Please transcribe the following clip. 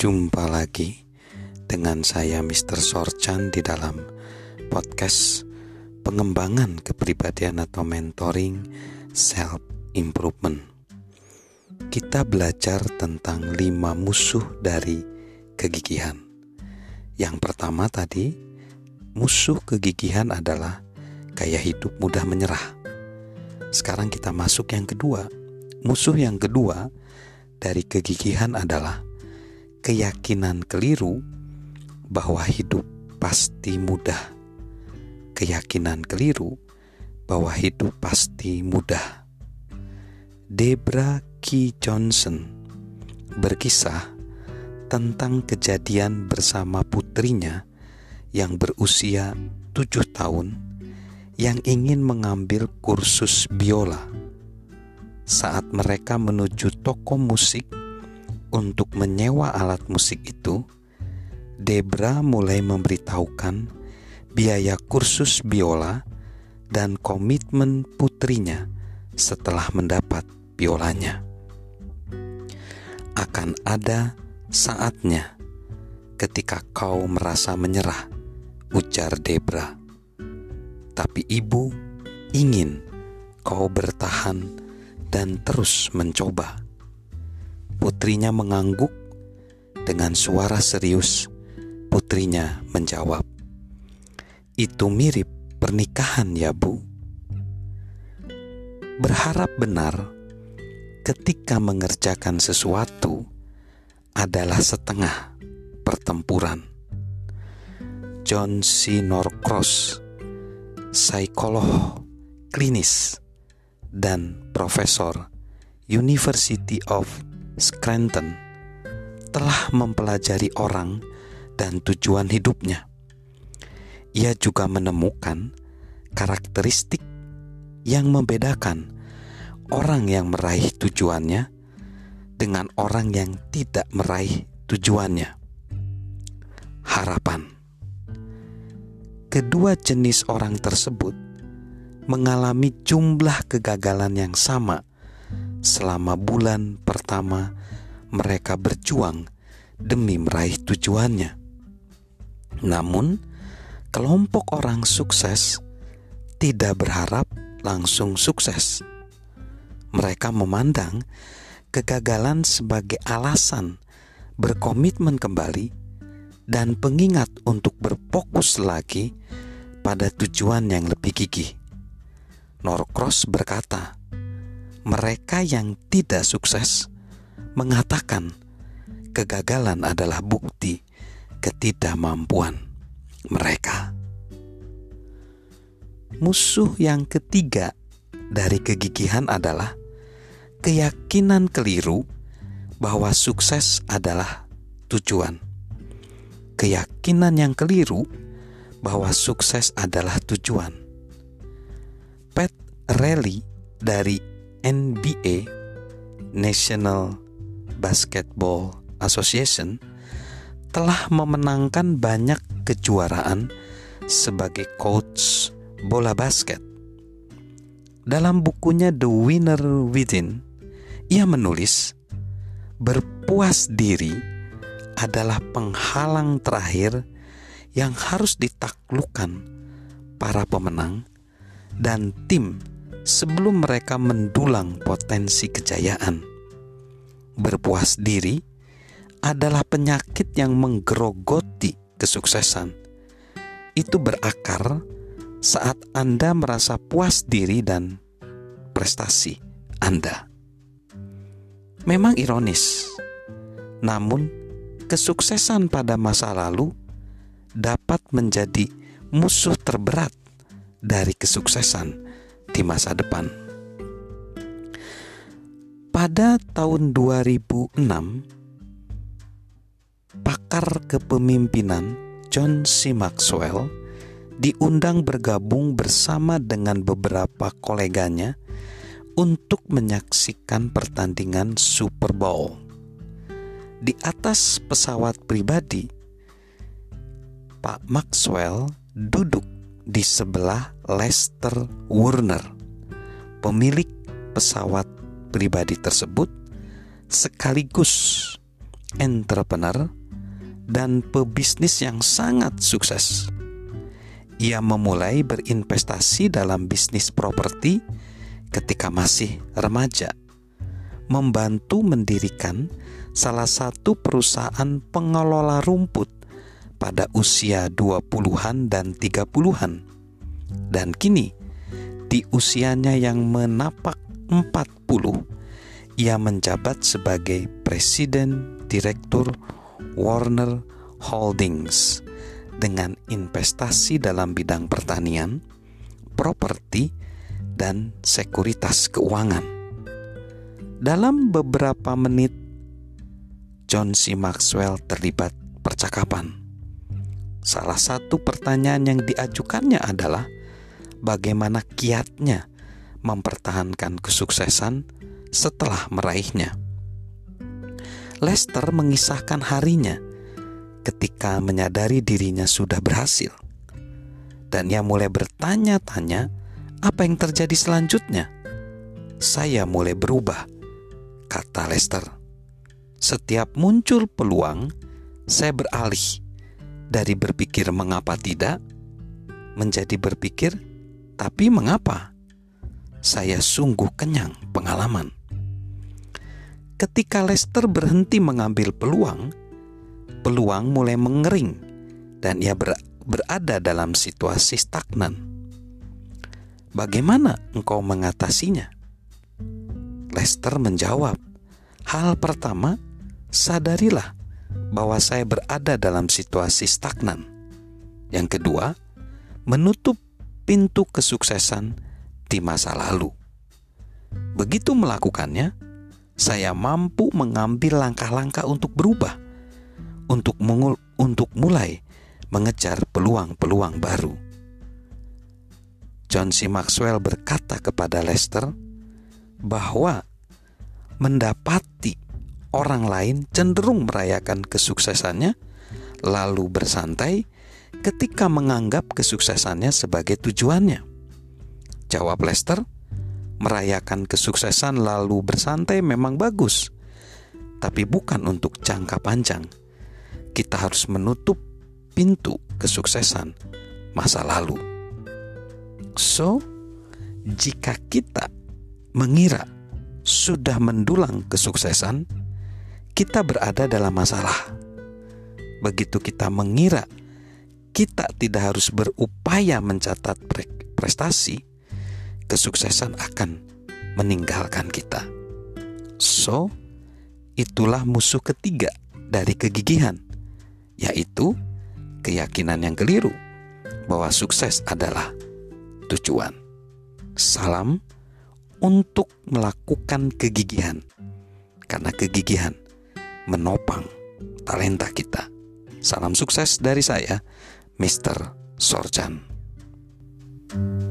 Jumpa lagi dengan saya Mr. Sorchan di dalam podcast pengembangan kepribadian atau mentoring self improvement. Kita belajar tentang lima musuh dari kegigihan. Yang pertama tadi, musuh kegigihan adalah gaya hidup mudah menyerah. Sekarang kita masuk yang kedua. Musuh yang kedua dari kegigihan adalah keyakinan keliru bahwa hidup pasti mudah. Keyakinan keliru bahwa hidup pasti mudah. Debra Key Johnson berkisah tentang kejadian bersama putrinya yang berusia tujuh tahun yang ingin mengambil kursus biola. Saat mereka menuju toko musik untuk menyewa alat musik itu, Debra mulai memberitahukan biaya kursus biola dan komitmen putrinya setelah mendapat biolanya. Akan ada saatnya ketika kau merasa menyerah, ujar Debra. Tapi ibu ingin kau bertahan dan terus mencoba Putrinya mengangguk dengan suara serius. Putrinya menjawab, "Itu mirip pernikahan, ya, Bu." Berharap benar ketika mengerjakan sesuatu adalah setengah pertempuran. John C. Norcross, psikolog klinis dan profesor University of Scranton telah mempelajari orang dan tujuan hidupnya. Ia juga menemukan karakteristik yang membedakan orang yang meraih tujuannya dengan orang yang tidak meraih tujuannya. Harapan kedua jenis orang tersebut mengalami jumlah kegagalan yang sama selama bulan pertama mereka berjuang demi meraih tujuannya. Namun, kelompok orang sukses tidak berharap langsung sukses. Mereka memandang kegagalan sebagai alasan berkomitmen kembali dan pengingat untuk berfokus lagi pada tujuan yang lebih gigih. Norcross berkata, mereka yang tidak sukses mengatakan kegagalan adalah bukti ketidakmampuan mereka. Musuh yang ketiga dari kegigihan adalah keyakinan keliru bahwa sukses adalah tujuan. Keyakinan yang keliru bahwa sukses adalah tujuan. Pat Riley dari NBA National Basketball Association telah memenangkan banyak kejuaraan sebagai coach bola basket. Dalam bukunya The Winner Within, ia menulis, "Berpuas diri adalah penghalang terakhir yang harus ditaklukkan para pemenang dan tim sebelum mereka mendulang potensi kejayaan. Berpuas diri adalah penyakit yang menggerogoti kesuksesan. Itu berakar saat Anda merasa puas diri dan prestasi Anda. Memang ironis, namun kesuksesan pada masa lalu dapat menjadi musuh terberat dari kesuksesan di masa depan. Pada tahun 2006, pakar kepemimpinan John C. Maxwell diundang bergabung bersama dengan beberapa koleganya untuk menyaksikan pertandingan Super Bowl. Di atas pesawat pribadi, Pak Maxwell duduk di sebelah Lester Warner, pemilik pesawat pribadi tersebut, sekaligus entrepreneur, dan pebisnis yang sangat sukses. Ia memulai berinvestasi dalam bisnis properti ketika masih remaja, membantu mendirikan salah satu perusahaan pengelola rumput pada usia 20-an dan 30-an. Dan kini, di usianya yang menapak 40, ia menjabat sebagai Presiden Direktur Warner Holdings dengan investasi dalam bidang pertanian, properti, dan sekuritas keuangan. Dalam beberapa menit, John C. Maxwell terlibat percakapan. Salah satu pertanyaan yang diajukannya adalah bagaimana kiatnya mempertahankan kesuksesan setelah meraihnya. Lester mengisahkan harinya ketika menyadari dirinya sudah berhasil. Dan ia mulai bertanya-tanya apa yang terjadi selanjutnya. Saya mulai berubah, kata Lester. Setiap muncul peluang, saya beralih dari berpikir mengapa tidak menjadi berpikir tapi mengapa. Saya sungguh kenyang pengalaman. Ketika Lester berhenti mengambil peluang, peluang mulai mengering dan ia ber berada dalam situasi stagnan. Bagaimana engkau mengatasinya? Lester menjawab, "Hal pertama, sadarilah bahwa saya berada dalam situasi stagnan. Yang kedua, menutup pintu kesuksesan di masa lalu. Begitu melakukannya, saya mampu mengambil langkah-langkah untuk berubah, untuk mengul untuk mulai mengejar peluang-peluang baru. John C. Maxwell berkata kepada Lester bahwa mendapati orang lain cenderung merayakan kesuksesannya, lalu bersantai ketika menganggap kesuksesannya sebagai tujuannya. Jawab Lester, merayakan kesuksesan lalu bersantai memang bagus, tapi bukan untuk jangka panjang. Kita harus menutup pintu kesuksesan masa lalu. So, jika kita mengira sudah mendulang kesuksesan, kita berada dalam masalah. Begitu kita mengira kita tidak harus berupaya mencatat prestasi, kesuksesan akan meninggalkan kita. So, itulah musuh ketiga dari kegigihan, yaitu keyakinan yang keliru bahwa sukses adalah tujuan. Salam untuk melakukan kegigihan, karena kegigihan menopang talenta kita. Salam sukses dari saya, Mr. Sorjan. thank you